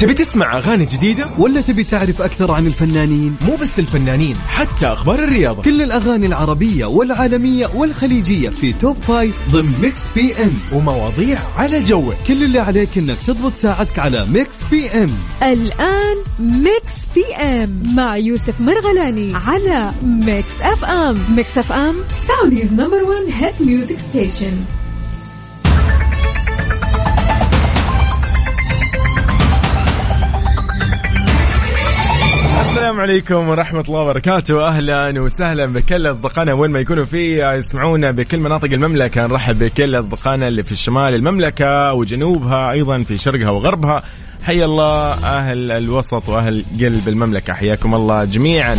تبي تسمع أغاني جديدة؟ ولا تبي تعرف أكثر عن الفنانين؟ مو بس الفنانين حتى أخبار الرياضة. كل الأغاني العربية والعالمية والخليجية في top five ضمن Mix PM. ومواضيع على جوك. كل اللي عليك إنك تضبط ساعتك على Mix PM. الآن Mix PM مع يوسف مرغلاني على Mix FM. Mix FM Saudi's number 1 hit music station السلام عليكم ورحمة الله وبركاته. أهلا وسهلا بكل أصدقائنا وين ما يكونوا في يسمعونا بكل مناطق المملكة. نرحب بكل أصدقائنا اللي في شمال المملكة وجنوبها أيضا في شرقها وغربها. حيا الله أهل الوسط وأهل قلب المملكة. حياكم الله جميعا.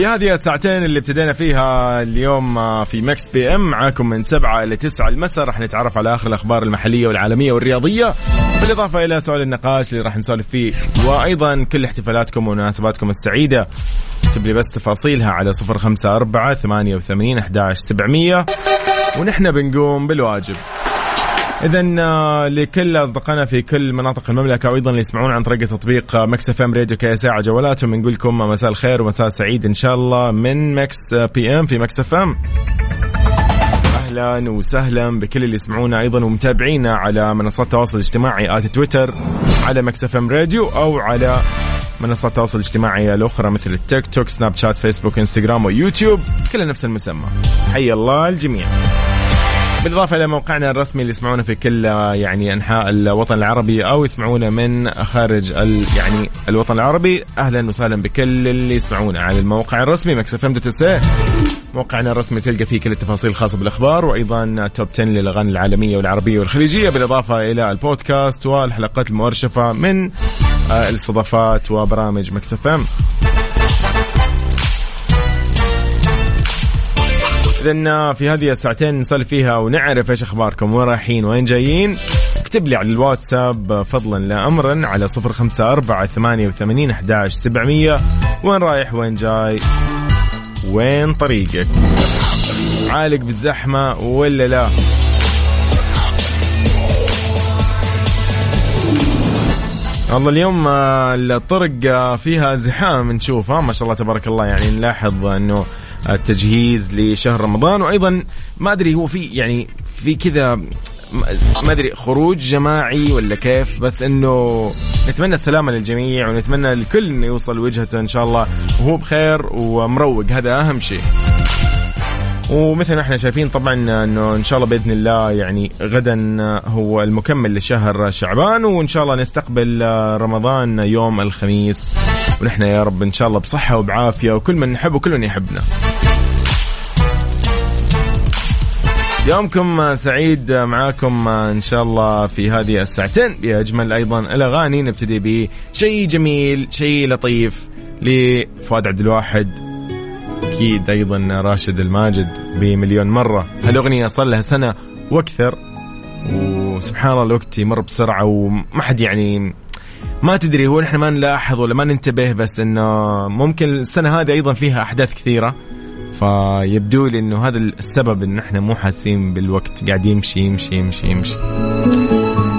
في هذه الساعتين اللي ابتدينا فيها اليوم آه، في Mix PM معاكم من سبعة إلى تسعة المساء. راح نتعرف على آخر الأخبار المحلية والعالمية والرياضية. بالإضافة إلى سؤال النقاش اللي راح نسولف فيه وأيضا كل احتفالاتكم ومناسباتكم السعيدة. اكتب لي بس تفاصيلها على صفر خمسة أربعة ثمانية وثمانين أحداش سبعمية. ونحن بنقوم بالواجب. اذا آه، لكل أصدقائنا في كل مناطق المملكة وأيضا اللي يسمعون عن طريق تطبيق آه، Mix FM Radio K على جوالاتهم. نقول لكم مساء الخير ومساء سعيد إن شاء الله من Mix PM في Mix FM. أهلا وسهلا بكل اللي يسمعونا أيضا ومتابعينا على منصات التواصل الاجتماعي at تويتر على Mix FM Radio أو على منصات التواصل الاجتماعي الأخرى مثل التيك توك سناب شات فيسبوك إنستغرام ويوتيوب كلها نفس المسمى. حي الله الجميع. بالإضافة إلى موقعنا الرسمي اللي يسمعونا في كل يعني أنحاء الوطن العربي أو يسمعونا من خارج ال يعني الوطن العربي أهلا وسهلا بكل اللي يسمعونا على الموقع الرسمي Mix FM موقعنا الرسمي تلقى فيه كل التفاصيل الخاصة بالأخبار وأيضا top 10 للأغاني العالمية والعربية والخليجية بالإضافة إلى البودكاست والحلقات المؤرشفة من آه، الاستضافات وبرامج Mix FM. اذا في هذه الساعتين نسولف فيها ونعرف إيش أخباركم وين رايحين وين جايين؟ اكتب لي على الواتساب فضلا لا امرا على صفر خمسة أربعة ثمانية وثمانين أحداش سبعمية. وين رايح وين جاي وين طريقك؟ عالق بالزحمة ولا لا؟ والله اليوم آه، الطرق آه، فيها زحام نشوف ها ما شاء الله تبارك الله. يعني نلاحظ إنه التجهيز لشهر رمضان. وأيضا ما أدري هو في يعني في كذا ما أدري خروج جماعي ولا كيف بس إنه نتمنى السلامة للجميع ونتمنى الكل إنه يوصل وجهته إن شاء الله. وهو بخير ومروق هذا أهم شيء. ومثل ما إحنا شايفين طبعا إنه إن شاء الله بإذن الله يعني غدا هو المكمل لشهر شعبان وإن شاء الله نستقبل رمضان يوم الخميس. ونحن يا رب إن شاء الله بصحة وبعافية وكل من نحب وكل من يحبنا. يومكم سعيد معاكم إن شاء الله في هذه الساعتين. باجمل أيضا الأغاني نبتدي بشيء جميل شيء لطيف لفؤاد عبد الواحد. أكيد أيضا راشد الماجد بمليون مرة. هالأغنية صار لها سنة وأكثر. وسبحان الله الوقت يمر بسرعة وما حد يعني ما تدري هو نحن ما نلاحظ ولا ما ننتبه بس إنه ممكن السنة هذه أيضا فيها أحداث كثيرة. فيبدو لي إنه هذا السبب انه إحنا مو حاسين بالوقت قاعد يمشي يمشي يمشي يمشي.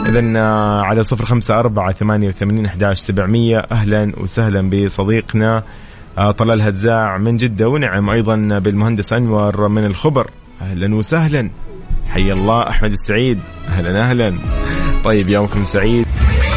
إذا آه، على صفر خمسة أربعة ثمانية وثمانين أحداش سبعمية. أهلا وسهلا بصديقنا آه، طلال هزاع من جدة ونعم أيضا بالمهندس أنور من الخبر. أهلا وسهلا. حي الله أحمد السعيد. أهلا أهلا. طيب يومكم سعيد.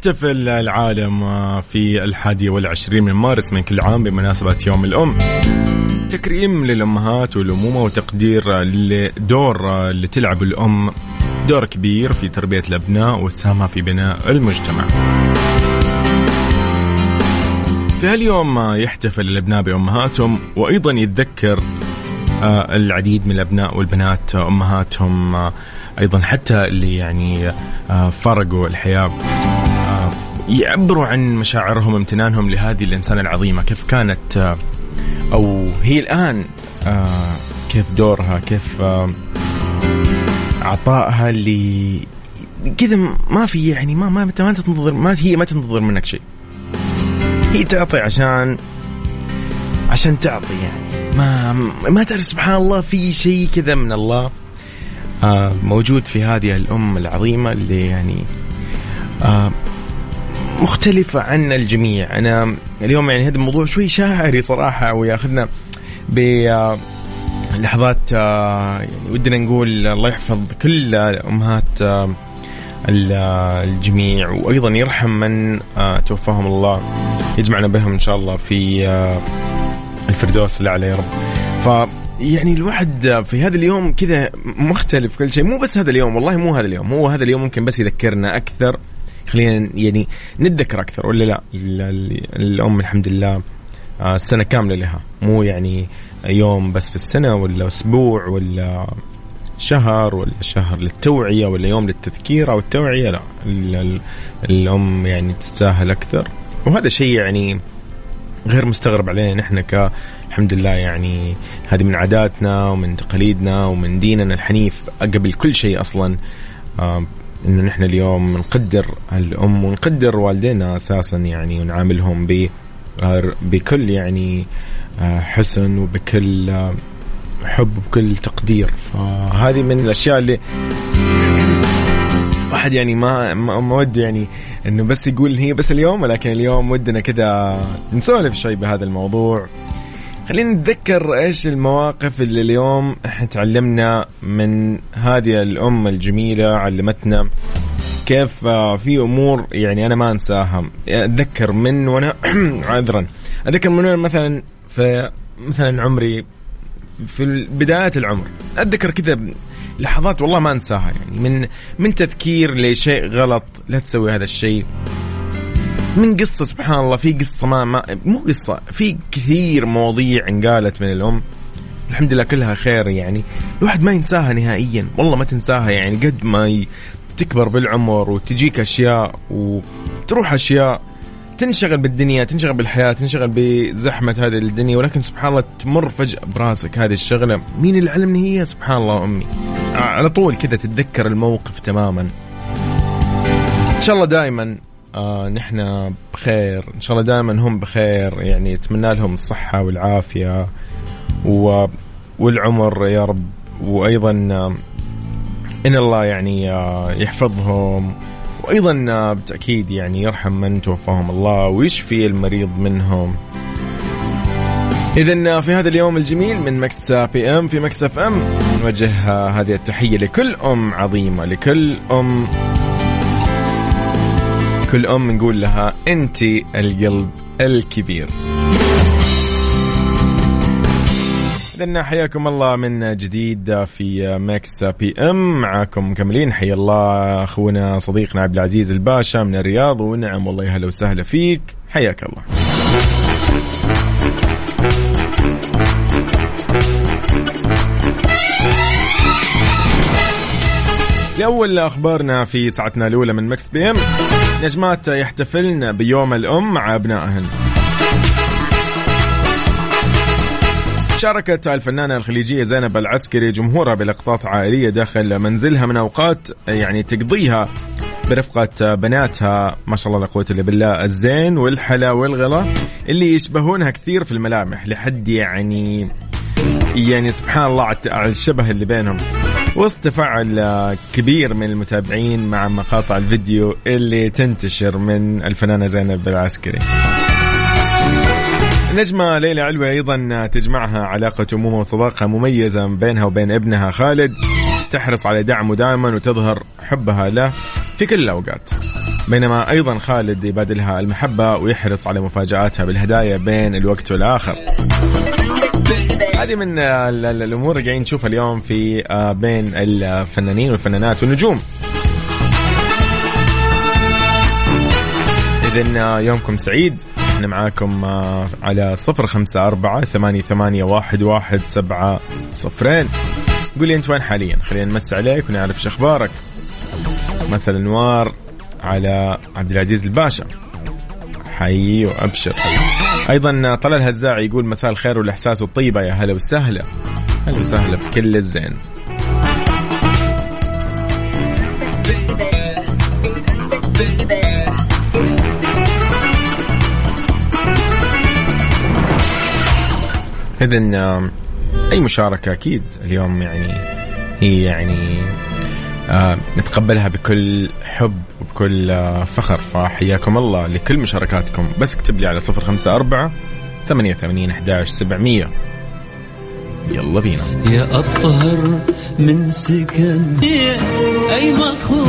يحتفل العالم في الحادي والعشرين من مارس من كل عام بمناسبة يوم الأم. تكريم للأمهات والأمومة وتقدير لدور اللي تلعب الأم. دور كبير في تربية الأبناء وإسهامها في بناء المجتمع. في هاليوم يحتفل الأبناء بأمهاتهم وأيضا يتذكر آه، العديد من الأبناء والبنات أمهاتهم آه، أيضا حتى اللي يعني آه، فرقوا الحياة. يعبروا عن مشاعرهم امتنانهم لهذه الإنسانة العظيمة. كيف كانت آه، أو هي الآن آه، كيف دورها كيف آه، عطائها اللي كذا ما في يعني ما ما ما تنتظر ما هي ما تنتظر منك شيء. هي تعطي عشان عشان تعطي يعني. ما ما تعرف سبحان الله في شيء كذا من الله موجود في هذه الأم العظيمة اللي يعني مختلفة عن الجميع. أنا اليوم يعني هذا الموضوع شوي شاعري صراحة وياخذنا ب آه، لحظات آه، يعني ودنا نقول الله يحفظ كل أمهات آه، الجميع وأيضا يرحم من توفاهم الله يجمعنا بهم إن شاء الله في الفردوس الأعلى يا رب. ف يعني الواحد في هذا اليوم كذا مختلف كل شيء. مو بس هذا اليوم والله مو هذا اليوم هو هذا اليوم ممكن بس يذكرنا أكثر. خلينا يعني نتذكر أكثر ولا لا؟ الأم الحمد لله آه، السنة كاملة لها. مو يعني يوم بس في السنة ولا أسبوع ولا شهر ولا شهر للتوعية ولا يوم للتذكير أو التوعية لا. الأم يعني تستاهل أكثر. وهذا شيء يعني غير مستغرب علينا نحن ك الحمد لله يعني هذه من عاداتنا ومن تقاليدنا ومن ديننا الحنيف قبل كل شيء أصلا. انه نحن اليوم نقدر الأم ونقدر والدينا أساسا يعني ونعاملهم ب بكل يعني آه، حسن وبكل آه، حب وبكل تقدير. فهذه من الأشياء اللي واحد يعني ما ما ود يعني إنه بس يقول هي بس اليوم ولكن اليوم ودنا كذا نسولف شوي بهذا الموضوع. خلينا نتذكر إيش المواقف اللي اليوم إحنا تعلمنا من هذه الام الجميلة علمتنا. كيف آه، في أمور يعني أنا ما أنساها. أتذكر من وأنا عذرا. أتذكر من مثلا في مثلا عمري في بدايات العمر. أتذكر كذا لحظات والله ما أنساها. يعني من من تذكير لشيء غلط لا تسوي هذا الشيء. من قصة سبحان الله في قصة ما, ما مو قصة في كثير مواضيع انقالت من الأم. الحمد لله كلها خير يعني. الواحد ما ينساها نهائيا والله ما تنساها يعني. قد ما تكبر بالعمر وتجيك أشياء وتروح أشياء تنشغل بالدنيا تنشغل بالحياة تنشغل بزحمة هذه الدنيا. ولكن سبحان الله تمر فجأة براسك هذه الشغلة. مين اللي علمني هي سبحان الله أمي؟ على طول كذا تتذكر الموقف تماما. إن شاء الله دائما آه نحن بخير. إن شاء الله دائما هم بخير. يعني أتمنى لهم الصحة والعافية و والعمر يا رب. وأيضا آه، إن الله يعني آه يحفظهم. وأيضا آه بالتأكيد يعني يرحم من توفاهم الله ويشفي المريض منهم. إذا في هذا اليوم الجميل من Mix PM في Mix FM نوجه هذه التحية لكل أم عظيمة لكل أم كل أم نقول لها أنت القلب الكبير. إذن حياكم الله من جديد في Mix PM. معاكم مكملين. حيا الله أخونا صديقنا عبد العزيز الباشا من الرياض ونعم والله هلا وسهلا فيك. حياك الله. لأول أخبارنا في ساعتنا الأولى من Mix PM نجمات يحتفلن بيوم الأم مع أبنائهن. شاركت الفنانة الخليجية زينب العسكري جمهورها بلقطات عائلية داخل منزلها من أوقات يعني تقضيها برفقة بناتها ما شاء الله لا قوة إلا بالله الزين والحلا والغلا اللي يشبهونها كثير في الملامح لحد يعني يعني سبحان الله على الشبه اللي بينهم. وسط تفاعل كبير من المتابعين مع مقاطع الفيديو اللي تنتشر من الفنانة زينب العسكري. النجمة ليلى علوي أيضا تجمعها علاقة أمومة وصداقة مميزة بينها وبين ابنها خالد. تحرص على دعمه دائما وتظهر حبها له في كل الأوقات. بينما أيضا خالد يبادلها المحبة ويحرص على مفاجآتها بالهدايا بين الوقت والآخر. هذه من الأمور اللي قاعدين نشوفها اليوم في آه، بين الفنانين والفنانات. والنجوم إذن آه، يومكم سعيد. إحنا معاكم آه، على صفر خمسة أربعة ثمانية, ثمانية واحد, واحد سبعة صفرين. قولي أنت وين حاليا؟ خلينا نمس عليك ونعرف شو أخبارك. مساء الأنوار على عبد العزيز الباشا. حي وأبشر. حي أيضا طلال الهزاع يقول مساء الخير والإحساس والطيبه يا هلا وسهلا. هلا وسهلا بكل الزين. اذا أي مشاركة أكيد اليوم يعني هي يعني نتقبلها بكل حب وبكل آه فخر. فحياكم الله لكل مشاركاتكم. بس اكتب لي على صفر خمسة أربعة ثمانية وثمانين أحداش سبعمية. يلا بينا. يا أطهر من سكن أي مخلوق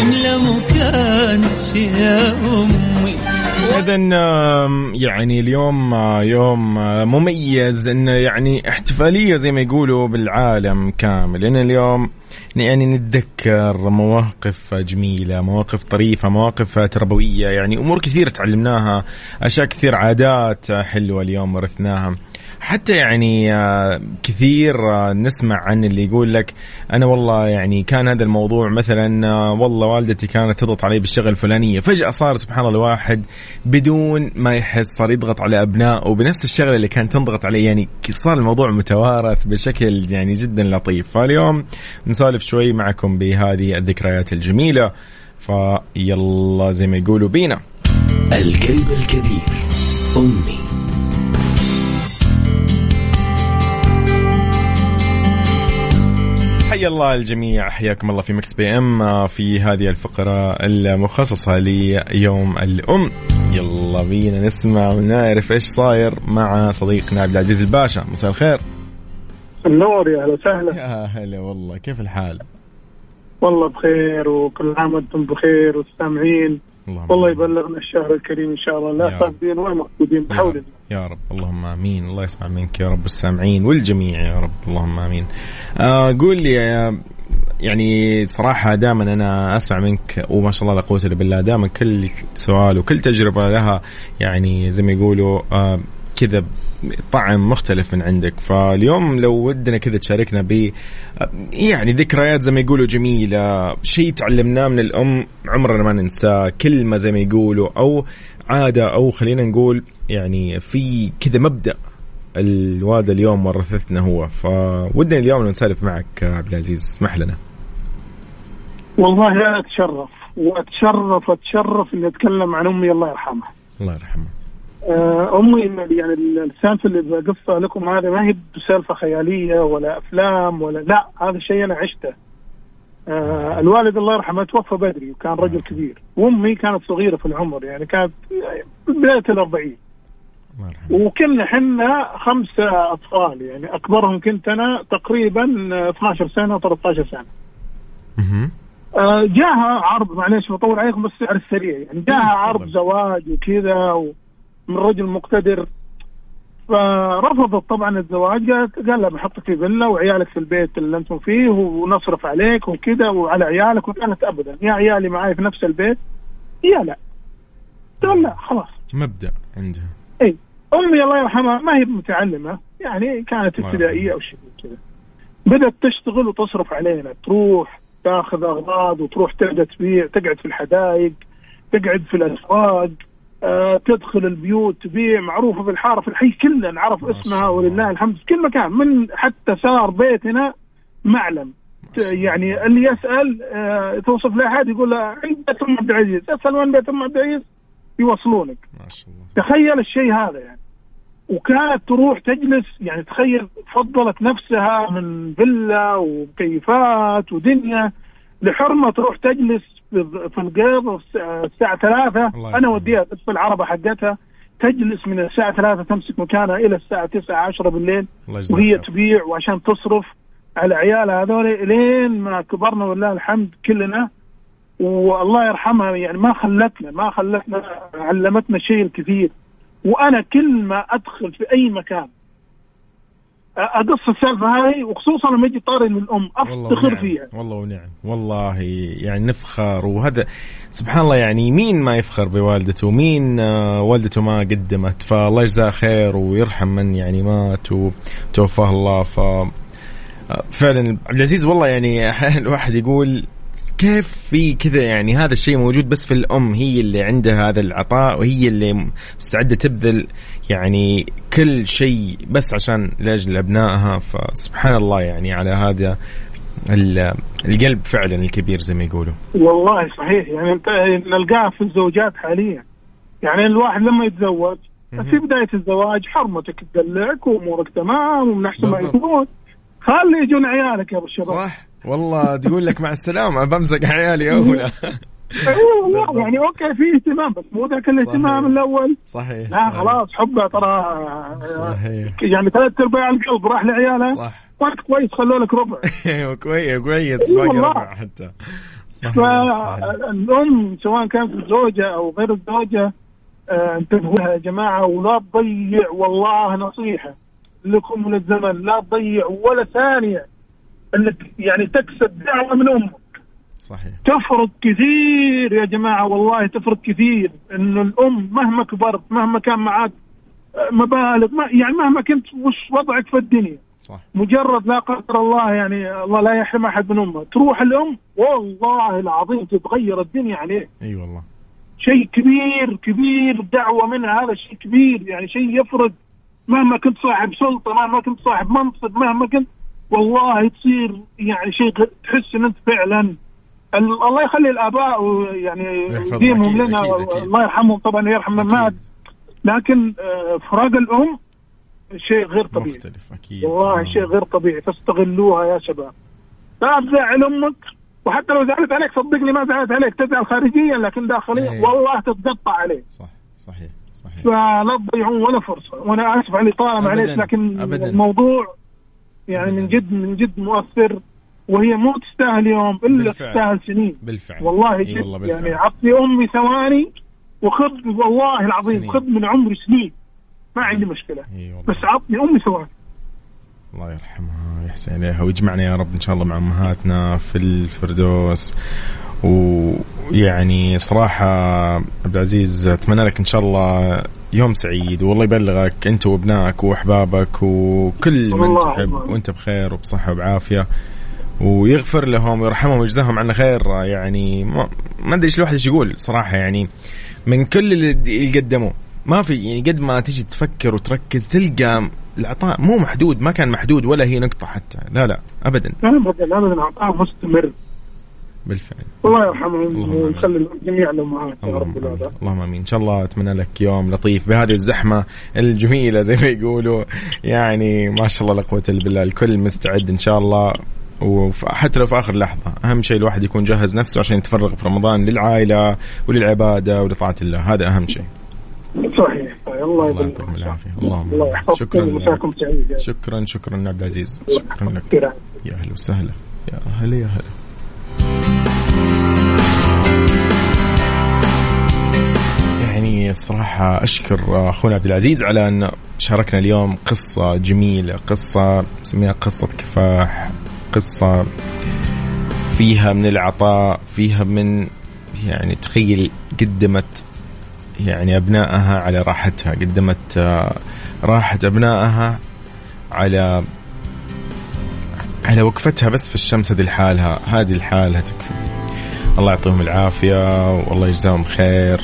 يملى مكانك يا أمي. إذا يعني اليوم آه، يوم آه، مميز إنه يعني احتفالية زي ما يقولوا بالعالم كامل. لأن اليوم يعني نتذكر مواقف جميلة مواقف طريفة مواقف تربوية يعني أمور كثير تعلمناها أشياء كثير عادات حلوة اليوم ورثناها. حتى يعني آه، كثير آه، نسمع عن اللي يقول لك أنا والله يعني كان هذا الموضوع مثلا آه، والله والدتي كانت تضغط علي بالشغل الفلانية. فجأة صار سبحان الله الواحد بدون ما يحس صار يضغط على أبنائه بنفس الشغلة اللي كانت تنضغط عليه. يعني صار الموضوع متوارث بشكل يعني جدا لطيف. فاليوم نسولف شوي معكم بهذه الذكريات الجميلة. فيلا زي ما يقولوا بينا. القلب الكبير أمي. حيا الله الجميع. حياكم الله في Mix PM في هذه الفقرة المخصصة ليوم الأم. يلا بينا نسمع ونعرف إيش صاير مع صديقنا عبد العزيز الباشا. مساء الخير. النور يا أهلا وسهلا. يا هلا والله كيف الحال؟ والله بخير وكل عام وأنتم بخير والسامعين. اللهم والله. يبلغنا الشهر الكريم إن شاء الله. لا. صادقين ولا مقصودين يا بحول الله يا رب. اللهم آمين. الله يسمع منك يا رب السامعين والجميع يا رب. اللهم آمين. آه قول لي يا- يعني صراحة دائما أنا أسمع منك وما شاء الله لا قوة إلا بالله. دائما كل سؤال وكل تجربة لها يعني زي ما يقولوا آه كذا طعم مختلف من عندك. فاليوم لو ودنا كذا تشاركنا ب يعني ذكريات زي ما يقولوا جميلة شيء تعلمناه من الأم عمرنا ما ننساه كلمة زي ما يقولوا أو عادة أو خلينا نقول يعني في كذا مبدأ الوالدة اليوم ورثتنا هو. فودنا اليوم نسالف معك عبد العزيز اسمح لنا. والله أتشرف وأتشرف أتشرف إني أتكلم عن أمي الله يرحمها. الله يرحمه آه، أمي يعني السالفه اللي بقصها لكم هذا ما هي بسالفه خيالية ولا أفلام ولا لا هذا شيء أنا عشته. آه الوالد الله يرحمه توفى بدري وكان رجل كبير. وأمي كانت صغيرة في العمر يعني كانت بداية الأربعين. وكنا حنا خمسة أطفال يعني أكبرهم كنت أنا تقريبا 12 سنة 13 سنة. مهم. آه، جاها عرض معليش بطول عليكم بس على السريع يعني جاها تفضل. عرض زواج وكذا من رجل مقتدر. فرفضت طبعا الزواج قالت قال لها بحطك في فيلا وعيالك في البيت اللي أنتم فيه ونصرف عليك وكذا وعلى عيالك وقالت ابدا. يا عيالي معي في نفس البيت؟ يا لا. قال لا خلاص. مبدأ عندها. إي. أمي الله يرحمها ما هي متعلمة يعني كانت ابتدائية أو شيء كذا. بدأت تشتغل وتصرف علينا. تروح تاخذ أغراض وتروح تقعد تبيع تقعد في الحدائق تقعد في الأسواق. تدخل البيوت تبيع معروفة في الحارة في الحي كله نعرف اسمها. ولله الحمد. في كل مكان من حتى صار بيتنا معلم. يعني اللي يسأل آه توصف له أحد يقول له عند بيت أم عبد العزيز؟ أسأل وين بيت أم عبد العزيز؟ يوصلونك. ما شاء الله. تخيل الشيء هذا يعني. وكانت تروح تجلس يعني تخيل فضلت نفسها من فيلا ومكيفات ودنيا لحرمة تروح تجلس في القيض الساعة- الساعة ثلاثة. أنا يرحمها. وديها في العربة حقتها. تجلس من الساعة ثلاثة تمسك مكانها إلى الساعة تسعة عشرة بالليل. الله يجزاك وهي. تبيع وعشان تصرف على عيالها هذول. لين ما كبرنا ولله الحمد كلنا. والله يرحمها يعني ما خلتنا ما خلتنا علمتنا الشيء الكثير وأنا كل ما أدخل في أي مكان أقص السالفة هذه وخصوصا لما يجي طاري من الام افتخر ونعم. فيها. والله ونعم والله يعني نفخر وهذا سبحان الله يعني مين ما يفخر بوالدته؟ مين آه، والدته ما قدمت؟ فالله يجزاه خير ويرحم من يعني مات وتوفاه الله. ف آه، فعلا عبد العزيز والله يعني الواحد يقول كيف في كذا يعني هذا الشيء موجود بس في الأم هي اللي عندها هذا العطاء وهي اللي مستعدة تبذل يعني كل شيء بس عشان لأجل أبنائها. فسبحان الله يعني على هذا ال- القلب فعلا الكبير زي ما يقولوا. والله صحيح. يعني أنت نلقاها في الزوجات حاليا. يعني الواحد لما يتزوج في بداية الزواج حرمتك تدلعك وأمورك تمام ومن أحسن ما. يكون. خلي يجون عيالك يا أبو الشباب. صح. والله تقول لك مع السلامة بمسك عيالي اولى أيوه والله يعني أوكي في اهتمام بس مو ذاك الاهتمام. الأول صحيح لا صحيح. خلاص حبه ترى صحيح. يعني ثلاث أرباع القلب راح لعياله صح وانت كويس خلوا لك ربع أيوه كويس كويس إي باقي. ربع حتى. فالام سواء كانت الزوجة أو غير الزوجة آه، انتبهوا لها يا جماعة ولا تضيع والله نصيحة لكم وللزمن لا تضيع ولا ثانية انك يعني تكسب دعوة من أمك. صحيح. تفرق كثير يا جماعة والله تفرق كثير إنه الأم مهما كبرت مهما كان معك آه، مبالغ ما يعني مهما كنت وش وضعك في الدنيا. صح. مجرد لا قدر الله يعني الله لا يحرم أحد من أمه. تروح الأم والله العظيم تتغير الدنيا عليه أي والله. شيء كبير كبير دعوة منها هذا شيء كبير يعني شيء يفرق مهما كنت صاحب سلطة مهما كنت صاحب منصب مهما كنت والله تصير يعني شيء تحس إن أنت فعلا ال- الله يخلي الآباء ويعني يديمهم لنا. الله يرحمهم طبعا يرحم من مات. لكن آه، فراق الأم شيء غير طبيعي مختلف أكيد والله آه. شيء غير طبيعي فاستغلوها يا شباب لا تزعل أمك وحتى لو زعلت عليك صدقني ما زعلت عليك تزعل خارجيا لكن داخليا إيه. والله تتقطع عليه صح صحيح صحيح فلا تضيعون ولا فرصة وأنا آسف على الإطالة معليش لكن أبداً. الموضوع يعني من جد من جد مؤثر وهي مو تستاهل يوم إلا بالفعل. تستاهل سنين. بالفعل. والله جد والله بالفعل. يعني عطني أمي ثواني وخذ والله العظيم. خذ من عمري سنين. ما عندي مشكلة. بس عطني أمي ثواني. الله يرحمها ويحسن اليها ويجمعنا يا رب إن شاء الله مع أمهاتنا في الفردوس. ويعني صراحة عبد العزيز أتمنى لك إن شاء الله يوم سعيد والله يبلغك انت وابنائك واحبابك وكل من تحب. وانت بخير وبصحة وبعافية ويغفر لهم ويرحمهم ويجزاهم عنا خير. يعني ما, أدري إيش الواحد إيش يقول صراحة يعني من كل اللي قدموه ما في يعني قد ما تيجي تفكر وتركز تلقى العطاء مو محدود ما كان محدود ولا هي نقطة حتى لا لا أبدا. ابدا ابدا. عطاء مستمر. بالفعل. الله يرحمهم ويخلي جميع الأمهات يا اللهم رب. العالمين. اللهم آمين. إن شاء الله أتمنى لك يوم لطيف بهذه الزحمة الجميلة زي ما يقولوا. يعني ما شاء الله لا قوة إلا بالله. الكل مستعد إن شاء الله. وحتى لو في آخر لحظة. أهم شيء الواحد يكون جهز نفسه عشان يتفرغ في رمضان للعائلة وللعبادة ولطاعة الله. هذا أهم شيء. صحيح. الله يعطيكم العافية. اللهم الله. يحفظكم شكرا يا شكرا شكرا عبد العزيز شكرا لك. يا أهلا وسهلا. يا هلا يا هلا يعني الصراحة أشكر أخونا عبد العزيز على أن شاركنا اليوم قصة جميلة قصة نسميها قصة كفاح قصة فيها من العطاء فيها من يعني تخيل قدمت يعني أبنائها على راحتها قدمت آه، راحة أبنائها على على وقفتها بس في الشمس هذه لحالها هذه لحالها تكفي الله يعطيهم العافية والله يجزاهم خير.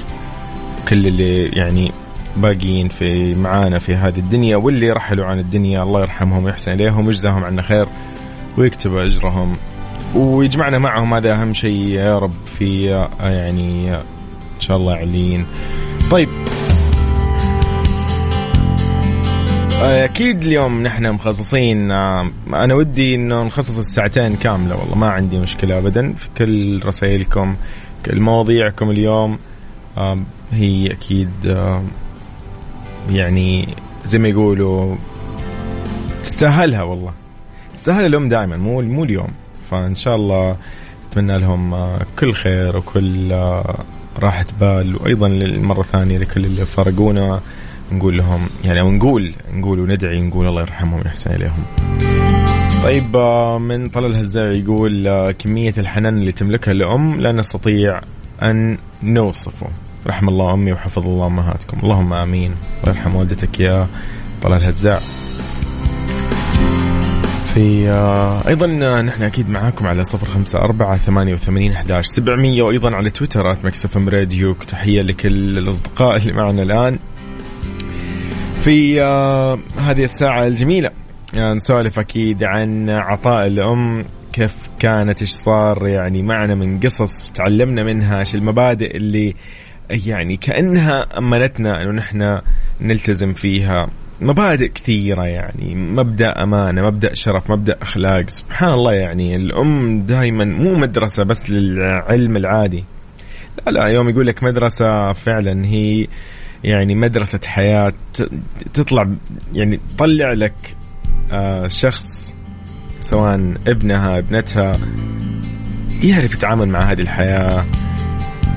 كل اللي يعني باقيين في معانا في هذه الدنيا واللي رحلوا عن الدنيا الله يرحمهم ويحسن إليهم ويجزاهم عنا خير ويكتب أجرهم ويجمعنا معهم. هذا أهم شيء يا رب في يعني إن شاء الله علين طيب أكيد اليوم نحن مخصصين آه، أنا ودي إنه نخصص الساعتين كاملة والله ما عندي مشكلة ابدا. في كل رسائلكم كل مواضيعكم اليوم آه، هي أكيد آه، يعني زي ما يقولوا تستاهلها والله. تستاهل الام دائما مو مو اليوم. فإن شاء الله أتمنى لهم آه، كل خير وكل آه، راحة بال وأيضا للمرة الثانية لكل اللي فرقونا نقول لهم يعني أو نقول وندعي نقول الله يرحمهم ويحسن إليهم. طيب آه، من طلال الهزاع يقول آه، كمية الحنان اللي تملكها الأم لا نستطيع أن نوصفه. رحم الله أمي وحفظ الله أمهاتكم. اللهم آمين. الله يرحم والدتك يا طلال الهزاع في آه، أيضا نحن أكيد معاكم على صفر خمسة أربعة ثمانية وثمانين أحداش سبعمية وأيضا على تويتر أم راديو. تحية لكل الأصدقاء اللي معنا الآن. في آه، هذه الساعة الجميلة. يعني نسولف أكيد عن عطاء الأم كيف كانت إيش صار يعني معنا من قصص تعلمنا منها إيش المبادئ اللي يعني كأنها أمنتنا إنه نحن نلتزم فيها. مبادئ كثيرة يعني مبدأ أمانة مبدأ شرف مبدأ أخلاق. سبحان الله يعني الأم دائما مو مدرسة بس للعلم العادي. لا لا يوم يقول لك مدرسة فعلا هي يعني مدرسة حياة تطلع يعني تطلع لك آه، شخص سواء ابنها ابنتها يعرف يتعامل مع هذه الحياة.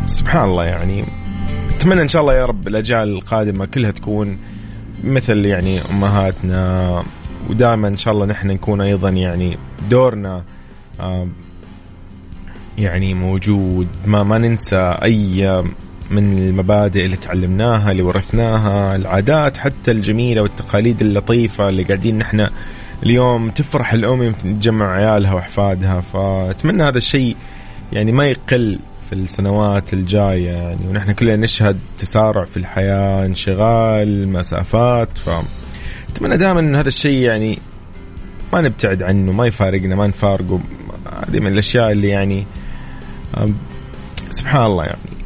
سبحان الله يعني. أتمنى إن شاء الله يا رب الأجيال القادمة كلها تكون مثل يعني أمهاتنا. ودائما إن شاء الله نحن نكون أيضا يعني دورنا يعني موجود. ما ما ننسى أي من المبادئ اللي تعلمناها اللي ورثناها العادات حتى الجميلة والتقاليد اللطيفة اللي قاعدين نحن اليوم تفرح الأم يمكن تجمع عيالها وأحفادها. فأتمنى هذا الشيء يعني ما يقل في السنوات الجاية يعني ونحن كلنا نشهد تسارع في الحياة انشغال مسافات. ف أتمنى دائما أن هذا الشيء يعني ما نبتعد عنه ما يفارقنا ما نفارقه. هذه من الأشياء اللي يعني سبحان الله يعني.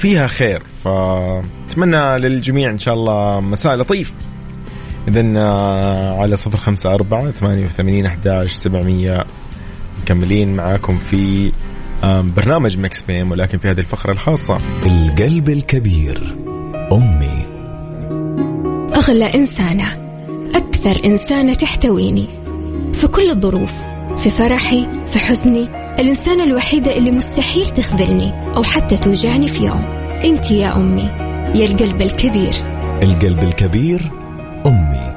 فيها خير. فأتمنى للجميع إن شاء الله مساء لطيف. إذن آه، على صفر خمسة أربعة ثمانية وثمانين أحداش سبعمية. مكملين معاكم في برنامج مكس بيم ولكن في هذه الفقرة الخاصة. القلب الكبير. أمي. أغلى إنسانة أكثر إنسانة تحتويني. في كل الظروف في فرحي في حزني الإنسانة الوحيدة اللي مستحيل تخذلني أو حتى توجعني في يوم. أنت يا أمي يا القلب الكبير. القلب الكبير أمي.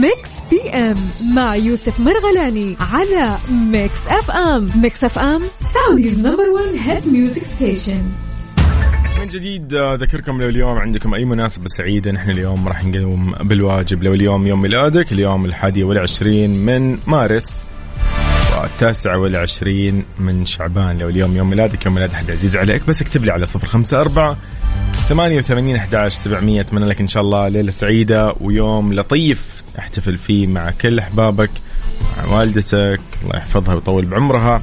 Mix PM مع يوسف مرغلاني على Mix FM. Mix FM Saudi's number 1 hit music station جديد أذكركم لو اليوم عندكم أي مناسبة سعيدة نحن اليوم راح نقوم بالواجب. لو اليوم يوم ميلادك اليوم الحادي والعشرين من مارس والتاسع والعشرين من شعبان. لو اليوم يوم ميلادك يوم ميلاد أحد عزيز عليك بس اكتب لي على صفر خمسة أربعة ثمانية وثمانين أحداش سبعمية أتمنى لك إن شاء الله ليلة سعيدة ويوم لطيف احتفل فيه مع كل أحبابك مع والدتك الله يحفظها ويطول بعمرها.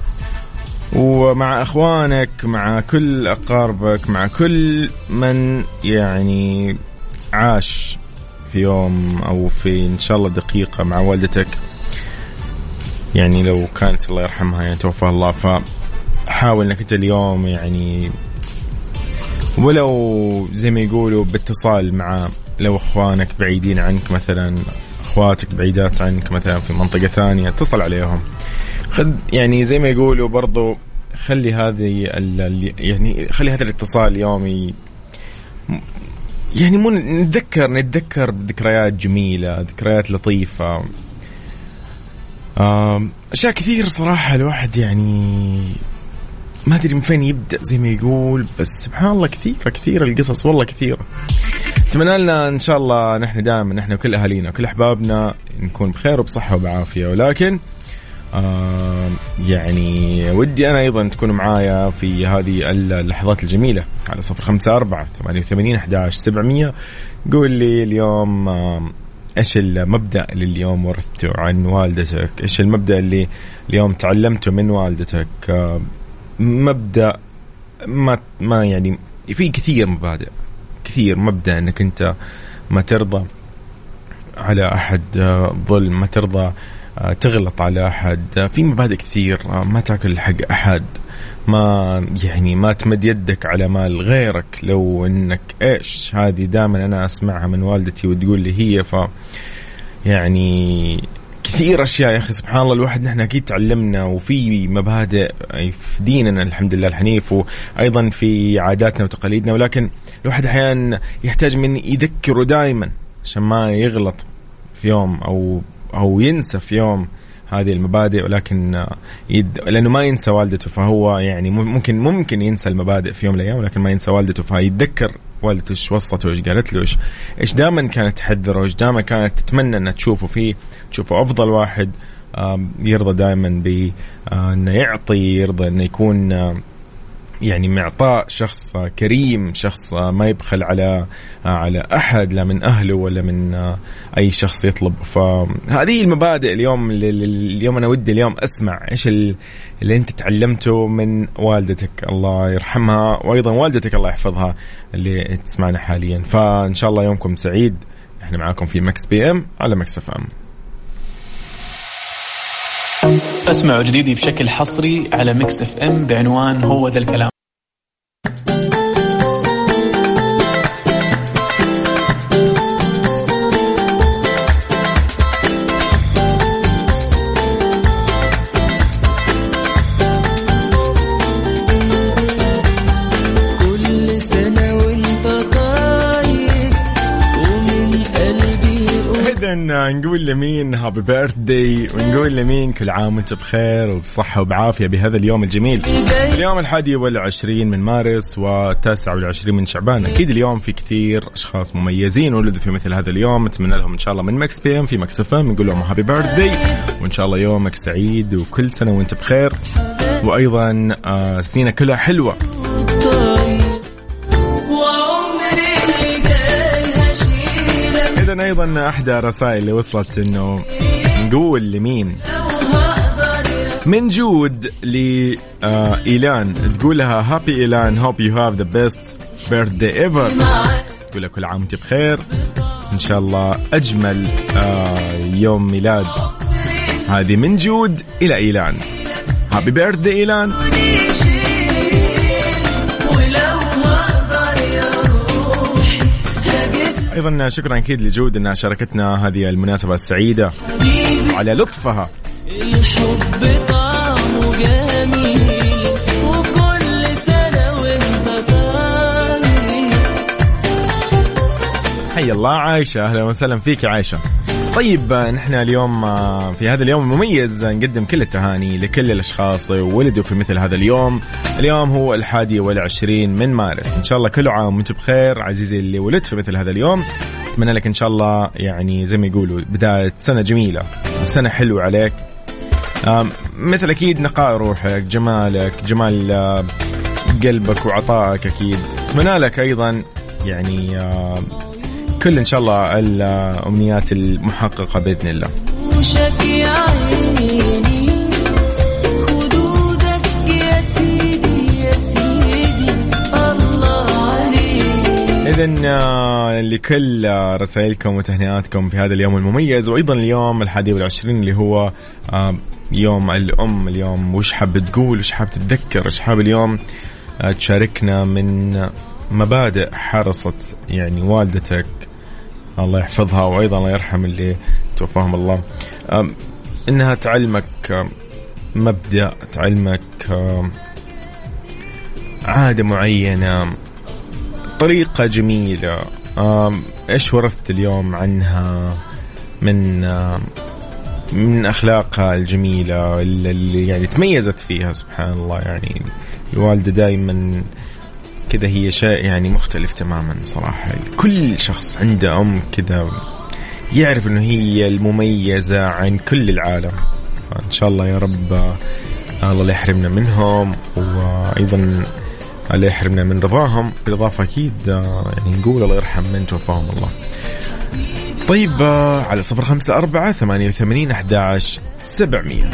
ومع أخوانك مع كل أقاربك مع كل من يعني عاش في يوم أو في إن شاء الله دقيقة مع والدتك. يعني لو كانت الله يرحمها يعني توفاها الله فحاول إنك أنت اليوم يعني ولو زي ما يقولوا باتصال مع لو أخوانك بعيدين عنك مثلا أخواتك بعيدات عنك مثلا في منطقة ثانية اتصل عليهم. خذ يعني زي ما يقولوا برضو خلي هذه يعني خلي هذا الاتصال اليومي يعني مو نتذكر نتذكر بذكريات جميلة ذكريات لطيفة. أشياء كثير صراحة الواحد يعني ما أدري من فين يبدأ زي ما يقول بس سبحان الله كثيره كثيرة القصص والله كثيرة. أتمنى لنا إن شاء الله نحن دائما نحن وكل أهالينا وكل أحبابنا نكون بخير وبصحة وبعافية ولكن يعني ودي أنا أيضا تكونوا معايا في هذه اللحظات الجميلة على صفر خمسة أربعة ثمانية وثمانين أحداش سبعمية. قول لي اليوم إيش المبدأ اللي اليوم ورثته عن والدتك؟ إيش المبدأ اللي اليوم تعلمته من والدتك؟ مبدأ ما ما يعني في كثير مبادئ كثير مبدأ إنك أنت ما ترضى على أحد آه، ظلم ما ترضى تغلط على أحد. آه، في مبادئ كثير ما تاكل حق أحد. ما يعني ما تمد يدك على مال غيرك. لو إنك إيش هذه دائما أنا أسمعها من والدتي وتقول لي هي. ف يعني كثير أشياء يا أخي سبحان الله الواحد نحن أكيد تعلمنا. وفي مبادئ في ديننا الحمد لله الحنيف وأيضا في عاداتنا وتقاليدنا. ولكن الواحد أحيانا يحتاج من يذكره دائما عشان ما يغلط في يوم أو أو ينسى في يوم هذه المبادئ ولكن يد... لأنه ما ينسى والدته فهو يعني ممكن ممكن ينسى المبادئ في يوم من الأيام ولكن ما ينسى والدته فيتذكر والدته إيش وصته إيش قالت له إيش إيش دائما كانت تحذره إيش دائما كانت تتمنى إنها تشوفه فيه تشوفه أفضل واحد يرضى دائما ب آه، يعطي يرضى إنه يكون آه، يعني معطاء شخص كريم شخص ما يبخل على على أحد لا من أهله ولا من آه، أي شخص يطلب. فهذه المبادئ اليوم اليوم أنا ودي اليوم أسمع إيش ال- اللي أنت تعلمته من والدتك. الله يرحمها وأيضا والدتك الله يحفظها اللي تسمعنا حاليا. فإن شاء الله يومكم سعيد. إحنا معاكم في Mix PM على Mix FM. اسمعوا جديدي بشكل حصري على ميكس اف M بعنوان هو ذا الكلام. اذا نقول لمين happy birthday ونقول لمين كل عام وانت بخير وبصحة وبعافية بهذا اليوم الجميل. اليوم الحادي والعشرين من مارس والتاسع والعشرين من شعبان. أكيد اليوم في كثير أشخاص مميزين ولدوا في مثل هذا اليوم. نتمنى لهم إن شاء الله من Mix PM في Mix FM نقول لهم happy birthday وإن شاء الله يومك سعيد وكل سنة وانت بخير. وأيضا آه، سنينة كلها حلوة. إذا أيضا أحدى الرسائل اللي وصلت إنه نقول لمين؟ من جود لإيلان. تقول لها Happy إيلان. Hope you have the best birthday ever تقول كل عام وأنت بخير. إن شاء الله أجمل آه يوم ميلاد. هذه من جود إلى إيلان. Happy birthday إيلان. أيضا شكرا أكيد لجود أنها شاركتنا هذه المناسبة السعيدة على لطفها. الحب طعمه جميل وكل سنة وانت طيب حي الله عايشة أهلا وسهلا فيك يا عايشة. طيب آه، نحن اليوم آه، في هذا اليوم المميز آه، نقدم كل التهاني لكل الأشخاص ولدوا في مثل هذا اليوم. اليوم هو الحادي والعشرين من مارس. إن شاء الله كل عام وانت بخير عزيزي اللي ولدت في مثل هذا اليوم. أتمنى لك إن شاء الله يعني زي ما يقولوا بداية سنة جميلة وسنة حلوة عليك. آم، مثل أكيد نقاء روحك جمالك جمال آه، قلبك وعطائك أكيد. أتمنى لك أيضا يعني آه، كل إن شاء الله الأمنيات المحققة بإذن الله. اذا لكل آه، رسائلكم وتهنئاتكم في هذا اليوم المميز وأيضا اليوم الحادي والعشرين اللي هو آه، يوم الأم اليوم. وش حاب تقول؟ وش حاب تتذكر؟ وش حاب اليوم؟ آه، تشاركنا من مبادئ حرصت يعني والدتك الله يحفظها وأيضا الله يرحم اللي توفاهم الله. إنها تعلمك مبدأ تعلمك عادة معينة طريقة جميلة. إيش ورثت اليوم عنها؟ من من أخلاقها الجميلة اللي يعني تميزت فيها سبحان الله. يعني الوالدة دائما كذا هي شيء يعني مختلف تماما صراحة. كل شخص عنده أم كذا يعرف إنه هي المميزة عن كل العالم. فإن شاء الله يا رب الله لا يحرمنا منهم وأيضا لا يحرمنا من رضاهم. بالإضافة أكيد آه، يعني نقول الله يرحم من توفاهم الله. طيب على صفر خمسة أربعة ثمانية وثمانين أحد سبعمية.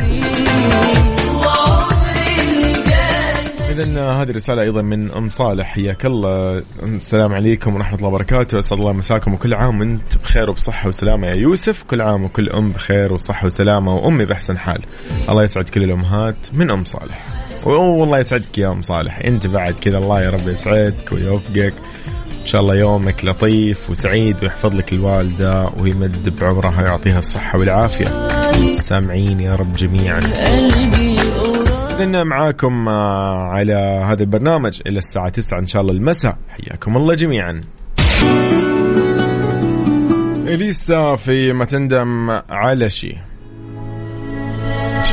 إذا هذه الرسالة أيضا من أم صالح. حياك الله. السلام عليكم ورحمة الله وبركاته. أسعد الله مساكم وكل عام وأنت بخير وبصحة وسلامة يا يوسف. كل عام وكل أم بخير وصحة وسلامة وأمي بأحسن حال. الله يسعد كل الأمهات من أم صالح. والله يسعدك يا أم صالح. أنت بعد كذا الله يا رب يسعدك ويوفقك. إن شاء الله يومك لطيف وسعيد ويحفظ لك الوالدة ويمد بعمرها ويعطيها الصحة والعافية. سامعين يا رب جميعا. قلبي إذن معاكم آه، على هذا البرنامج إلى الساعة 9 إن شاء الله المساء. حياكم الله جميعا. إليسا في ما تندم على شيء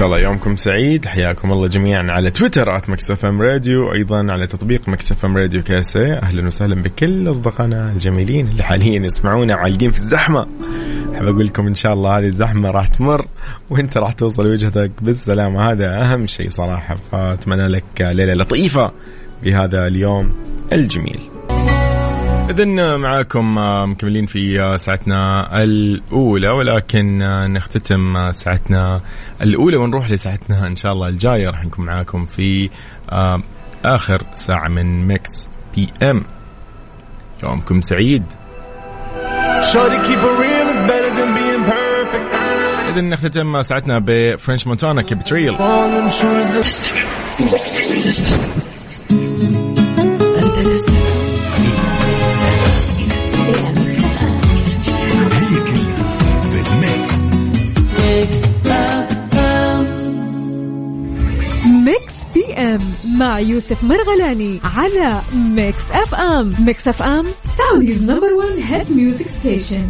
شاء الله يومكم سعيد. حياكم الله جميعا على تويتر at Mix FM Radio أيضا على تطبيق Mix FM Radio KSA. أهلا وسهلا بكل أصدقائنا الجميلين اللي حاليا يسمعونا وعالقين في الزحمة. أحب أقول لكم إن شاء الله هذه الزحمة راح تمر وأنت راح توصل وجهتك بالسلامة. هذا أهم شيء صراحة. فأتمنى لك ليلة لطيفة بهذا اليوم الجميل. إذن معاكم مكملين في ساعتنا الأولى ولكن نختتم ساعتنا الأولى ونروح لساعتنا إن شاء الله الجاية. راح نكون معاكم في آخر ساعة من Mix PM. يومكم سعيد. إذن نختتم ساعتنا ب French Montana Keep It Real هي مع يوسف مرغلاني على Mix FM Mix FM Saudi's number 1 hit music station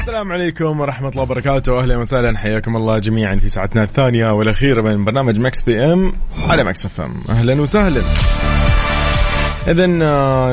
السلام عليكم ورحمة الله وبركاته. أهلا وسهلا. حياكم الله جميعا في ساعتنا الثانية والأخيرة من برنامج Mix PM على Mix FM أهلا وسهلا. إذا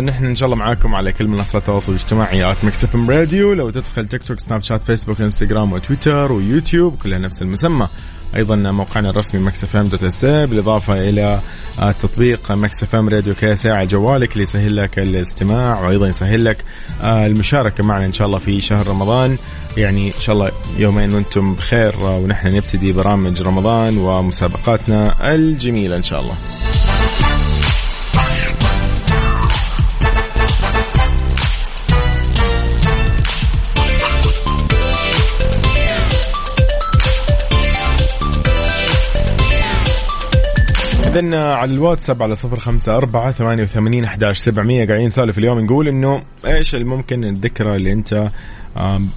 نحن إن شاء الله معاكم على كل منصات التواصل الاجتماعي at Mix FM Radio لو تدخل تيك توك سناب شات فيسبوك انستغرام وتويتر ويوتيوب كلها نفس المسمى. أيضا موقعنا الرسمي Mix FM dot SA بالإضافة إلى آه، تطبيق Mix FM Radio KSA على جوالك اللي يسهل لك الاستماع وأيضا يسهل لك آه، المشاركة معنا إن شاء الله في شهر رمضان يعني إن شاء الله يومين وأنتم بخير آه، ونحن نبتدي برامج رمضان ومسابقاتنا الجميلة إن شاء الله. إذن على الواتساب على صفر خمسة أربعة ثمانية وثمانين أحداش سبعمية. قاعدين نسولف اليوم نقول إنه إيش اللي ممكن الذكرى اللي أنت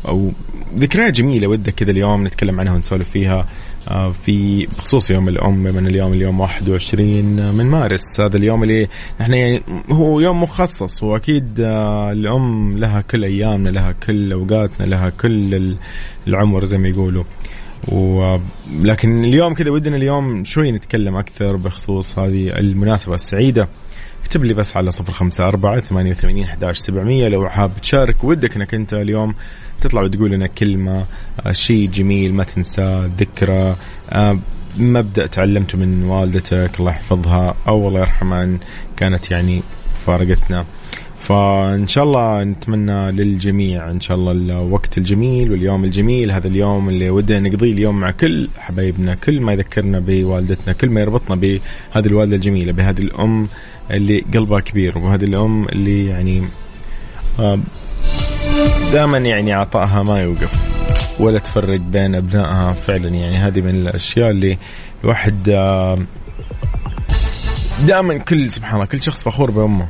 أو ذكرى جميلة ودك كذا اليوم نتكلم عنها ونسولف فيها آه، في بخصوص يوم الأم من اليوم اليوم 21 من مارس. هذا اليوم اللي نحن يعني هو يوم مخصص. وأكيد آه، الأم لها كل أيامنا لها كل أوقاتنا لها كل العمر زي ما يقولوا. ولكن اليوم كذا ودنا اليوم شوي نتكلم أكثر بخصوص هذه المناسبة السعيدة. اكتب لي بس على صفر خمسة أربعة ثمانية وثمانين أحداش سبعمية لو حاب تشارك. ودك أنك أنت اليوم تطلع وتقول لنا كلمة آه، شيء جميل ما تنساه ذكرى آه، مبدأ تعلمته من والدتك الله يحفظها أو الله يرحمها كانت يعني فارقتنا. فإن شاء الله نتمنى للجميع إن شاء الله الوقت الجميل واليوم الجميل. هذا اليوم اللي ودنا نقضيه اليوم مع كل حبايبنا كل ما يذكرنا بوالدتنا كل ما يربطنا بهذه الوالدة الجميلة بهذه الأم اللي قلبها كبير وهذه الأم اللي يعني دائما يعني عطائها ما يوقف ولا تفرق بين أبنائها فعلا. يعني هذه من الأشياء اللي الواحد دائما كل سبحان الله كل شخص فخور بأمه.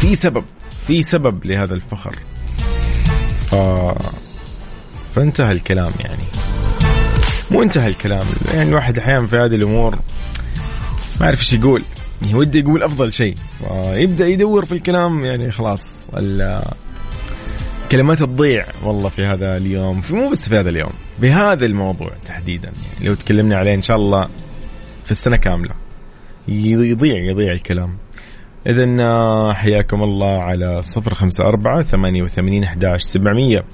في سبب في سبب لهذا الفخر. ف... فانتهى الكلام يعني. مو انتهى الكلام. يعني الواحد أحيانا في هذه الأمور ما يعرف إيش يقول. يعني ودي يقول أفضل شيء. يبدأ يدور في الكلام يعني خلاص. كلمات تضيع والله في هذا اليوم. في مو بس في هذا اليوم بهذا الموضوع تحديدا. يعني لو تكلمنا عليه إن شاء الله في السنة كاملة. يضيع يضيع الكلام. إذا حياكم الله على صفر خمسة أربعة ثمانية وثمانين أحداش سبعمية.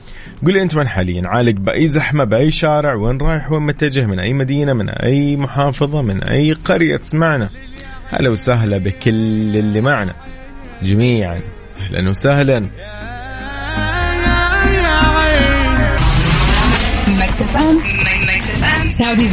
قل لي أنت من حاليا؟ عالق بأي زحمة بأي شارع؟ وين رايح؟ وين متجه؟ من أي مدينة؟ من أي محافظة؟ من أي قرية؟ تسمعنا هلا وسهلا بكل اللي معنا. جميعا أهلا وسهلا. Saudi's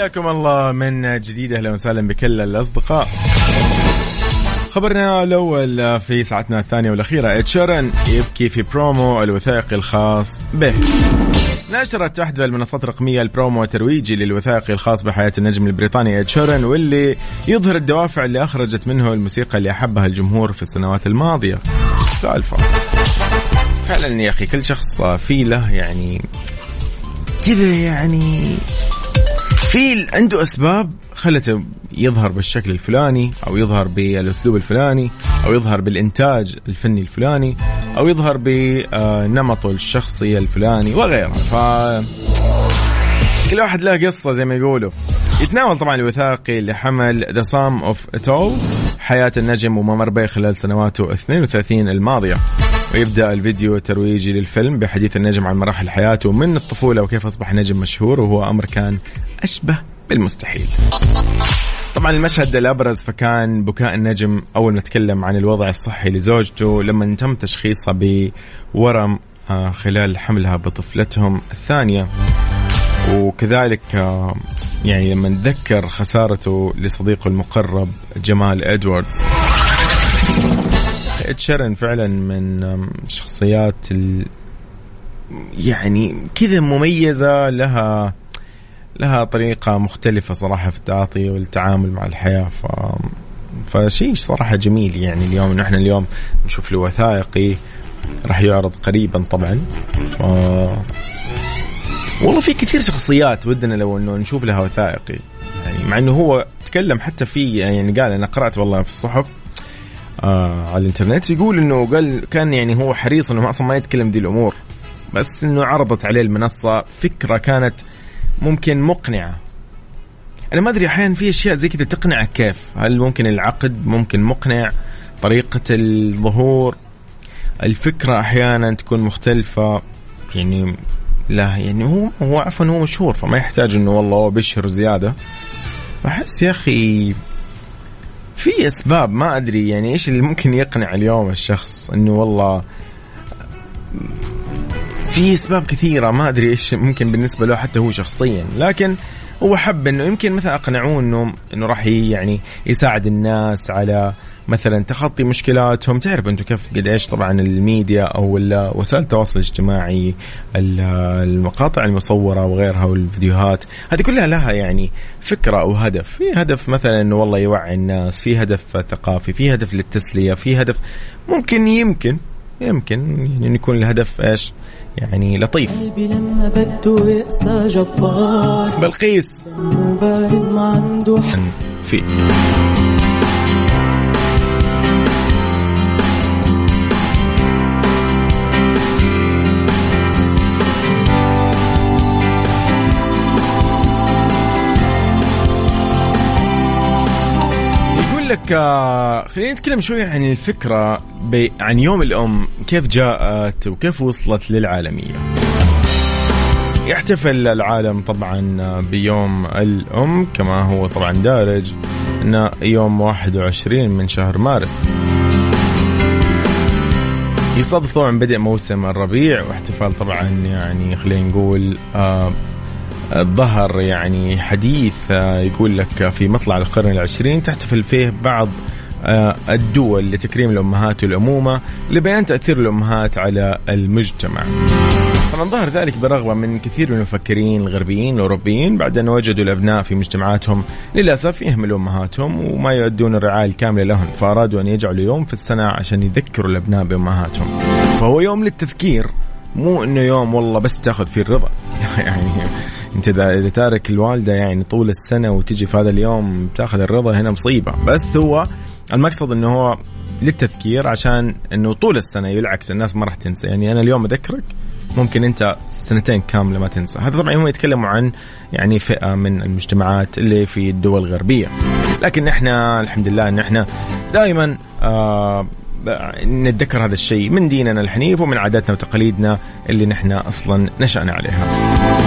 حياكم الله من جديد أهلا وسهلا بكل الأصدقاء خبرنا الأول في ساعتنا الثانية والأخيرة إد شيرن يبكي في برومو الوثائقي الخاص به نشرت احدى المنصات الرقمية البرومو الترويجي للوثائقي الخاص بحياة النجم البريطاني اد شيرن واللي يظهر الدوافع اللي أخرجت منه الموسيقى اللي أحبها الجمهور في السنوات الماضية. السالفه؟ فعلا يا أخي كل شخص في له يعني كذا يعني في عنده أسباب خلته يظهر بالشكل الفلاني أو يظهر بالأسلوب الفلاني أو يظهر بالإنتاج الفني الفلاني أو يظهر بنمطه الشخصي الفلاني وغيرها ف كل واحد له قصة زي ما يقولوا. يتناول طبعا الوثائقي اللي حمل The Sum of It All حياة النجم وما مر به خلال سنواته 32 الماضية. ويبدأ الفيديو الترويجي للفيلم بحديث النجم عن مراحل حياته من الطفولة وكيف أصبح نجم مشهور وهو أمر كان أشبه بالمستحيل. طبعا المشهد الابرز فكان بكاء النجم أول ما تكلم عن الوضع الصحي لزوجته لما تم تشخيصها بورم آه، خلال حملها بطفلتهم الثانية وكذلك آه، يعني لما تذكر خسارته لصديقه المقرب جمال إدواردز شيرن فعلا من شخصيات ال... يعني كذا مميزة لها لها طريقة مختلفة صراحة في التعاطي والتعامل مع الحياة ف فشيء صراحة جميل يعني اليوم. نحن اليوم نشوف له وثائقي راح يعرض قريبا طبعا ف... والله في كثير شخصيات ودنا لو إنه نشوف لها وثائقي. يعني مع إنه هو تكلم حتى في يعني قال أنا قرأت والله في الصحف آه على الإنترنت يقول إنه قال كان يعني هو حريص إنه أصلا ما يتكلم دي الأمور بس إنه عرضت عليه المنصة فكرة كانت ممكن مقنعة. أنا ما أدري أحيانا في أشياء زي كذا تقنعك كيف؟ هل ممكن العقد ممكن مقنع؟ طريقة الظهور؟ الفكرة أحيانا تكون مختلفة. يعني لا يعني هو هو عفوا هو مشهور فما يحتاج إنه والله هو بيشهر زيادة. بحس يا أخي في أسباب ما أدري يعني إيش اللي ممكن يقنع اليوم الشخص إنه والله في أسباب كثيرة ما أدري إيش ممكن بالنسبة له حتى هو شخصيا لكن هو حب إنه يمكن مثلا أقنعوه انه إنه راح يعني يساعد الناس على مثلا تخطي مشكلاتهم. تعرف أنتم كيف قد إيش طبعا الميديا أو وسائل التواصل الاجتماعي المقاطع المصورة وغيرها والفيديوهات هذه كلها لها يعني فكرة أو هدف. في هدف مثلا إنه والله يوعي الناس في هدف ثقافي في هدف للتسلية في هدف ممكن يمكن يمكن يعني يكون الهدف إيش؟ يعني لطيف. قلبي لما بده يقسى جبار. بلقيس. بارد ما عنده في لك آه، خلينا نتكلم شوي عن الفكرة عن يوم الأم كيف جاءت وكيف وصلت للعالمية. يحتفل العالم طبعا بيوم الأم كما هو طبعا دارج أنه يوم 21 من شهر مارس. يصادف طبعا بدء موسم الربيع واحتفال طبعا يعني خلينا نقول آه ظهر يعني حديث آه، يقول لك في مطلع القرن العشرين تحتفل فيه بعض آه، الدول لتكريم الأمهات والأمومة لبيان تأثير الأمهات على المجتمع. طبعا ظهر ذلك برغبة من كثير من المفكرين الغربيين الأوروبيين بعد أن وجدوا الأبناء في مجتمعاتهم للأسف يهملوا أمهاتهم وما يؤدون الرعاية الكاملة لهم فأرادوا أن يجعلوا يوم في السنة عشان يذكروا الأبناء بأمهاتهم. فهو يوم للتذكير مو إنه يوم والله بس تأخذ فيه الرضا. يعني انت اذا تارك الوالدة يعني طول السنة وتجي في هذا اليوم تاخذ الرضا هنا مصيبة. بس هو المقصد إنه هو للتذكير عشان إنه طول السنة بالعكس الناس ما راح تنسى. يعني أنا اليوم أذكرك ممكن أنت سنتين كاملة ما تنسى. هذا طبعا هم يتكلموا عن يعني فئة من المجتمعات اللي في الدول الغربية. لكن إحنا الحمد لله إن إحنا دائما آه نتذكر هذا الشيء من ديننا الحنيف ومن عاداتنا وتقاليدنا اللي نحن أصلا نشأنا عليها.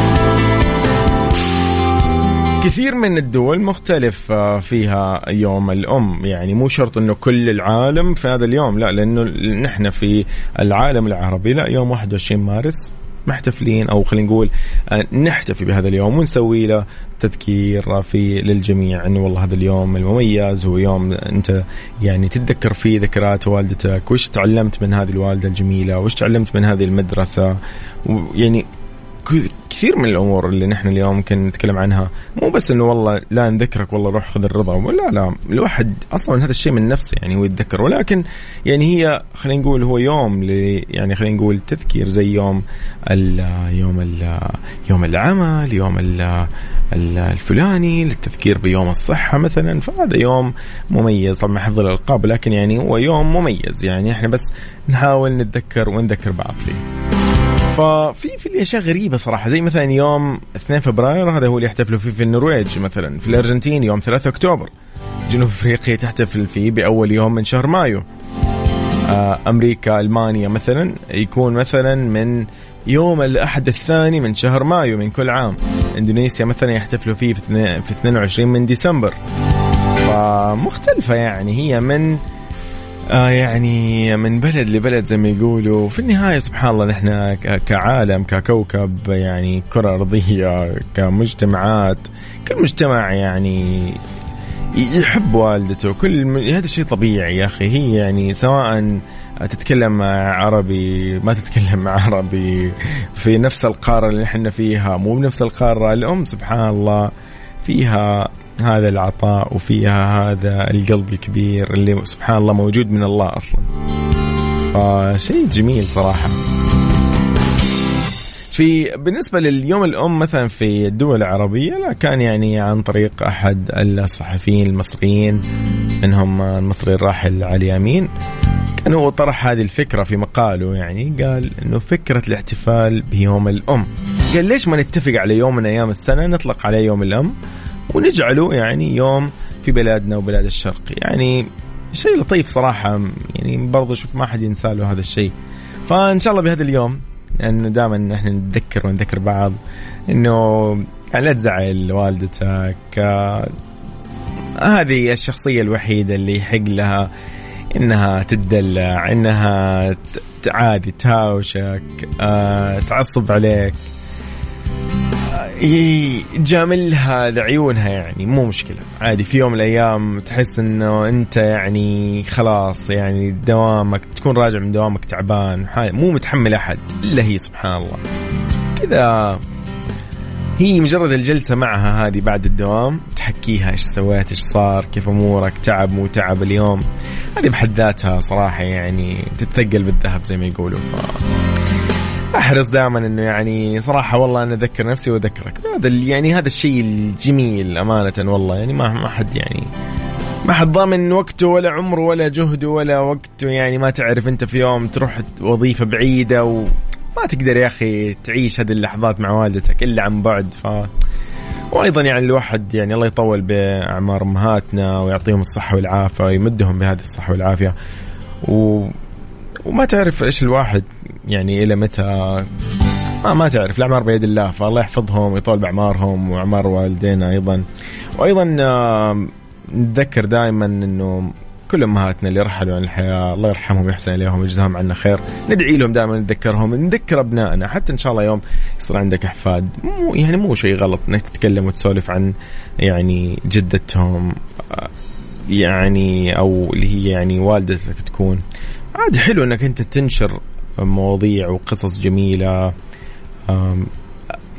كثير من الدول مختلف آه، فيها يوم الأم. يعني مو شرط أنه كل العالم في هذا اليوم لا لأنه نحن في العالم العربي لا يوم 21 مارس محتفلين أو خلينا نقول آه، نحتفي بهذا اليوم ونسوي له تذكير في للجميع إنه والله هذا اليوم المميز هو يوم أنت يعني تتذكر فيه ذكريات والدتك وش تعلمت من هذه الوالدة الجميلة وش تعلمت من هذه المدرسة ويعني كثير من الأمور اللي نحن اليوم ممكن نتكلم عنها. مو بس إنه والله لا نذكرك والله روح خذ الرضا. لا لا. الواحد أصلا هذا الشيء من نفسه يعني هو يتذكر. ولكن يعني هي خلينا نقول هو يوم يعني خلينا نقول تذكير زي يوم ال يوم ال يوم العمل يوم ال الفلاني للتذكير بيوم الصحة مثلا. فهذا يوم مميز. طبعا حفظ الألقاب لكن يعني هو يوم مميز. يعني إحنا بس نحاول نتذكر ونذكر بعض فيه. ففي في أشياء غريبة صراحة. زي مثلا يوم 2 فبراير هذا هو اللي يحتفلوا فيه في النرويج مثلا في الأرجنتين يوم 3 أكتوبر. جنوب أفريقيا تحتفل فيه بأول يوم من شهر مايو. آه، أمريكا ألمانيا مثلا يكون مثلا من يوم الأحد الثاني من شهر مايو من كل عام. إندونيسيا مثلا يحتفلوا فيه في 22 من ديسمبر. فمختلفة يعني هي من آه يعني من بلد لبلد زي ما يقولوا. في النهاية سبحان الله نحن كعالم ككوكب يعني كرة أرضية كمجتمعات كل مجتمع يعني يحب والدته. كل هذا شيء طبيعي يا أخي. هي يعني سواء تتكلم عربي ما تتكلم عربي في نفس القارة اللي إحنا فيها مو بنفس القارة الأم سبحان الله فيها هذا العطاء وفيها هذا القلب الكبير اللي سبحان الله موجود من الله أصلا. فشيء جميل صراحة. في بالنسبة لليوم الأم مثلا في الدول العربية لا كان يعني عن طريق أحد الصحفيين المصريين منهم المصري الراحل علي يامين كان هو طرح هذه الفكرة في مقاله يعني قال إنه فكرة الاحتفال بيوم الأم. قال ليش ما نتفق على يوم من أيام السنة نطلق عليه يوم الأم؟ ونجعله يعني يوم في بلادنا وبلاد الشرق. يعني شيء لطيف صراحة يعني برضو شوف ما حد ينسى له هذا الشيء. فإن شاء الله بهذا اليوم لأنه يعني دائما نحن نتذكر ونذكر بعض إنه يعني لا تزعل والدتك هذه الشخصية الوحيدة اللي يحق لها إنها تدلع إنها عادي تهاوشك آه تعصب عليك. يجاملها لعيونها يعني مو مشكلة. عادي في يوم من الأيام تحس أنه أنت يعني خلاص يعني دوامك تكون راجع من دوامك تعبان مو متحمل أحد إلا هي سبحان الله. كذا. هي مجرد الجلسة معها هذه بعد الدوام تحكيها إيش سويت إيش صار كيف أمورك تعب مو تعب اليوم. هذه بحد ذاتها صراحة يعني تتثقل بالذهب زي ما يقولوا. ف... أحرص دائما إنه يعني صراحة والله أنا أذكر نفسي وأذكرك. هذا يعني هذا الشيء الجميل أمانة والله. يعني ما ما حد يعني ما حد ضامن وقته ولا عمره ولا جهده ولا وقته. يعني ما تعرف أنت في يوم تروح وظيفة بعيدة وما تقدر يا أخي تعيش هذه اللحظات مع والدتك إلا عن بعد. ف وأيضا يعني الواحد يعني الله يطول بأعمار أمهاتنا ويعطيهم الصحة والعافية ويمدهم بهذه الصحة والعافية. و... وما تعرف إيش الواحد يعني إلى متى. ما ما تعرف الأعمار بيد الله فالله يحفظهم ويطول بأعمارهم وأعمار والدينا أيضا. وأيضا نتذكر دائما إنه كل أمهاتنا اللي رحلوا عن الحياة الله يرحمهم ويحسن إليهم ويجزاهم عنا خير. ندعي لهم دائما نتذكرهم نذكر أبنائنا. حتى إن شاء الله يوم يصير عندك أحفاد مو يعني مو شيء غلط إنك تتكلم وتسولف عن يعني جدتهم يعني أو اللي هي يعني والدتك تكون. عاد حلو انك انت تنشر مواضيع وقصص جميلة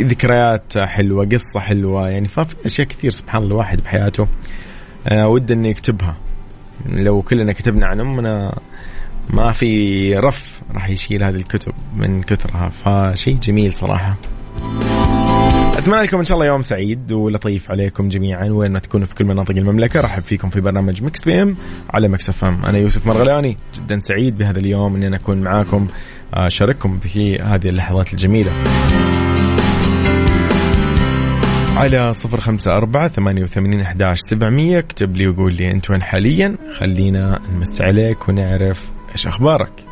ذكريات حلوة قصة حلوة يعني ففي أشياء كثير سبحان الله الواحد بحياته آه، ود إنه يكتبها. لو كلنا كتبنا عن أمنا ما في رف راح يشيل هذه الكتب من كثرها فشيء جميل صراحة. أتمنى لكم إن شاء الله يوم سعيد ولطيف عليكم جميعا وين ما تكونوا في كل مناطق المملكة. رحب فيكم في برنامج Mix PM على Mix FM. أنا يوسف مرغلاني جدا سعيد بهذا اليوم إني أنا أكون معاكم أشارككم في هذه اللحظات الجميلة. على صفر خمسة أربعة ثمانية وثمانين أحداش سبعمية اكتب لي وقول لي أنت وين حاليا. خلينا نمسي عليك ونعرف إيش أخبارك.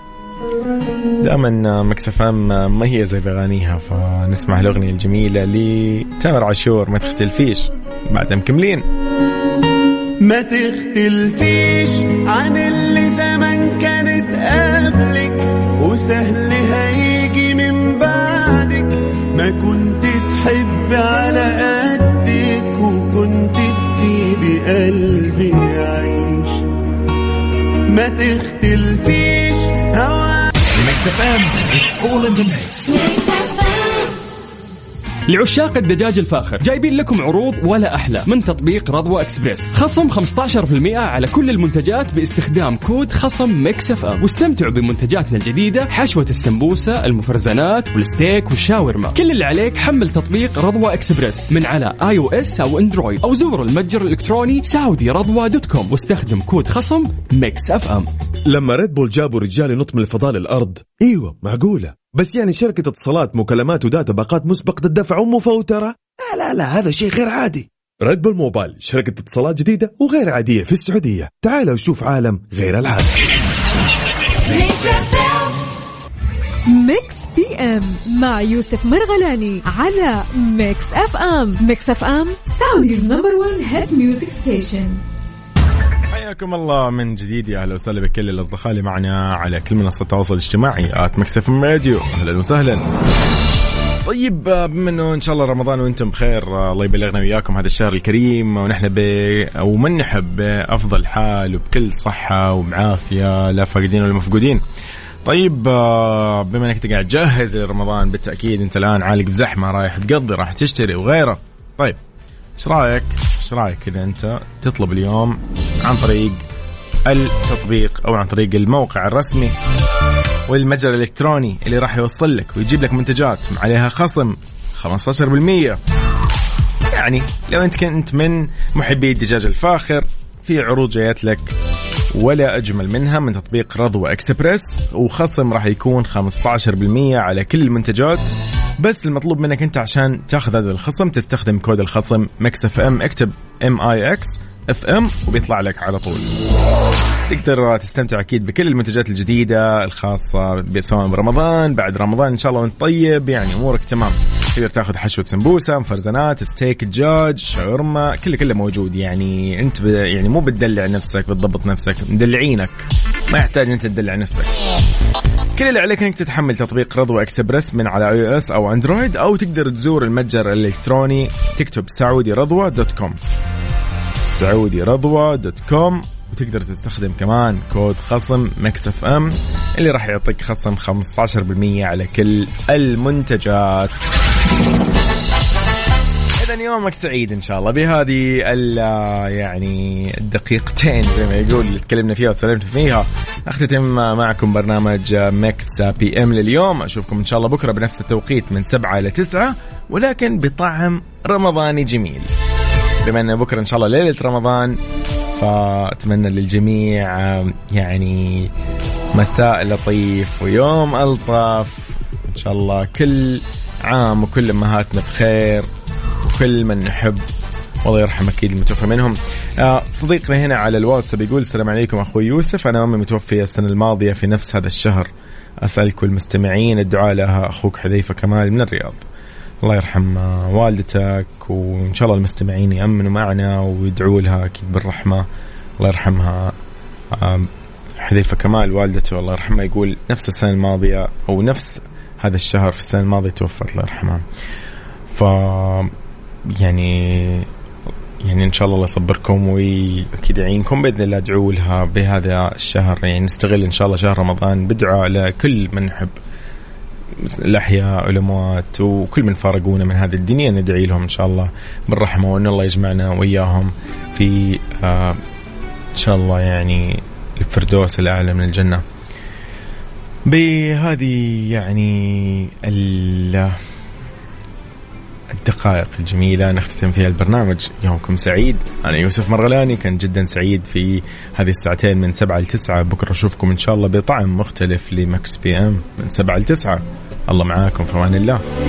دائما Mix FM مميزة بأغانيها فنسمع الأغنية الجميلة لتامر عاشور ما تختلفيش. بعدها مكملين ما تختلفيش عن اللي زمان كانت قبلك وسهل هيجي من بعد ما كنت تحب على قدك وكنت تسيبي قلبي يعيش. ما تختلفيش Mix FM it's all in the mix لعشاق الدجاج الفاخر. جايبين لكم عروض ولا أحلى من تطبيق رضوى إكسبريس. خصم 15% على كل المنتجات باستخدام كود خصم Mix FM. واستمتعوا بمنتجاتنا الجديدة حشوة السمبوسة المفرزنات والستيك والشاورما. كل اللي عليك حمل تطبيق رضوى إكسبريس من على iOS أو Android أو زور المتجر الإلكتروني سعودي رضوى dot com واستخدم كود خصم Mix FM. لما Red Bull جابوا رجال ينط من الفضاء للأرض إيوه معقولة. بس يعني شركة اتصالات مكالمات و data باقات مسبقة الدفع ومفوترة. لا لا لا هذا شيء غير عادي. ريد بول موبايل شركة اتصالات جديدة وغير عادية في السعودية. تعال وشوف عالم غير العادي. ميكس بي إم مع يوسف مرغلاني على ميكس أف أم. ميكس أف أم Saudi's number 1 hit music station. حياكم الله من جديد يا أهلا وسهلا بكل الأصدقاء اللي معنا على كل منصات التواصل الاجتماعي at مكس إف إم راديو أهلا وسهلا طيب بما إنه إن شاء الله رمضان وأنتم بخير الله يبلغنا وياكم هذا الشهر الكريم ونحن ب أو من نحب بأفضل حال وبكل صحة وبعافية لا فاقدين ولا مفقودين. طيب بما إنك قاعد تجهز لرمضان بالتأكيد أنت الآن عالق بزحمة رايح تقضي راح تشتري وغيره. طيب إيش رأيك إيش رأيك إذا أنت تطلب اليوم عن طريق التطبيق أو عن طريق الموقع الرسمي والمتجر الإلكتروني اللي راح يوصل لك ويجيب لك منتجات عليها خصم 15% يعني لو أنت كنت من محبي الدجاج الفاخر في عروض جايت لك ولا أجمل منها من تطبيق رضوى إكسبريس وخصم راح يكون 15% على كل المنتجات. بس المطلوب منك أنت عشان تاخذ هذا الخصم تستخدم كود الخصم مكس إف إم اكتب M I X F M وبيطلع لك على طول. تقدر تستمتع أكيد بكل المنتجات الجديدة الخاصة سواء برمضان بعد رمضان إن شاء الله وأنت طيب يعني أمورك تمام. تقدر تاخذ حشوة سمبوسة مفرزنات ستيك دجاج شاورما كله كله موجود. يعني أنت ب... يعني مو بتدلع نفسك بتضبط نفسك مدلعينك. ما يحتاج أنت تدلع نفسك. كل اللي عليك إنك تحمل تطبيق رضوى اكسبرس من على iOS أو أندرويد أو تقدر تزور المتجر الإلكتروني تكتب سعودي رضوى dot com. سعودي رضوى dot com. وتقدر تستخدم كمان كود خصم مكس إف إم اللي راح يعطيك خصم 15% على كل المنتجات. اذا يومك سعيد إن شاء الله. بهذه يعني الدقيقتين زي ما يقول اللي تكلمنا فيها وسلمت فيها اختتم معكم برنامج مكس بي إم لليوم. أشوفكم إن شاء الله بكرة بنفس التوقيت من 7 إلى 9 ولكن بطعم رمضاني جميل. بما إن بكرة إن شاء الله ليلة رمضان فأتمنى للجميع يعني مساء لطيف ويوم ألطف. إن شاء الله كل عام وكل أمهاتنا بخير وكل من نحب والله يرحم أكيد المتوفى منهم. آه صديقنا هنا على الواتساب يقول السلام عليكم أخوي يوسف أنا أمي متوفية السنة الماضية في نفس هذا الشهر. أسألك المستمعين الدعاء لها أخوك حذيفة كمال من الرياض. الله يرحم والدتك وإن شاء الله المستمعين يأمنوا معنا ويدعوا لها أكيد بالرحمة. الله يرحمها. حذيفة كمال والدته الله يرحمها يقول نفس السنة الماضية أو نفس هذا الشهر في السنة الماضية توفت الله يرحمها. ف يعني يعني إن شاء الله الله يصبركم وأكيد يعينكم بإذن الله ادعوا لها بهذا الشهر. يعني نستغل إن شاء الله شهر رمضان بدعاء لكل من نحب الأحياء والأموات وكل من فارقونا من هذه الدنيا ندعي لهم إن شاء الله بالرحمة وأن الله يجمعنا وإياهم في آه إن شاء الله يعني الفردوس الأعلى من الجنة. بهذه يعني الدقائق الجميلة. نختتم فيها البرنامج. يومكم سعيد. أنا يوسف مرغلاني. كان جدا سعيد في هذه الساعتين من سبعة لتسعة بكرة أشوفكم إن شاء الله بطعم مختلف لمكس بي أم من سبعة لتسعة الله معاكم. في أمان الله.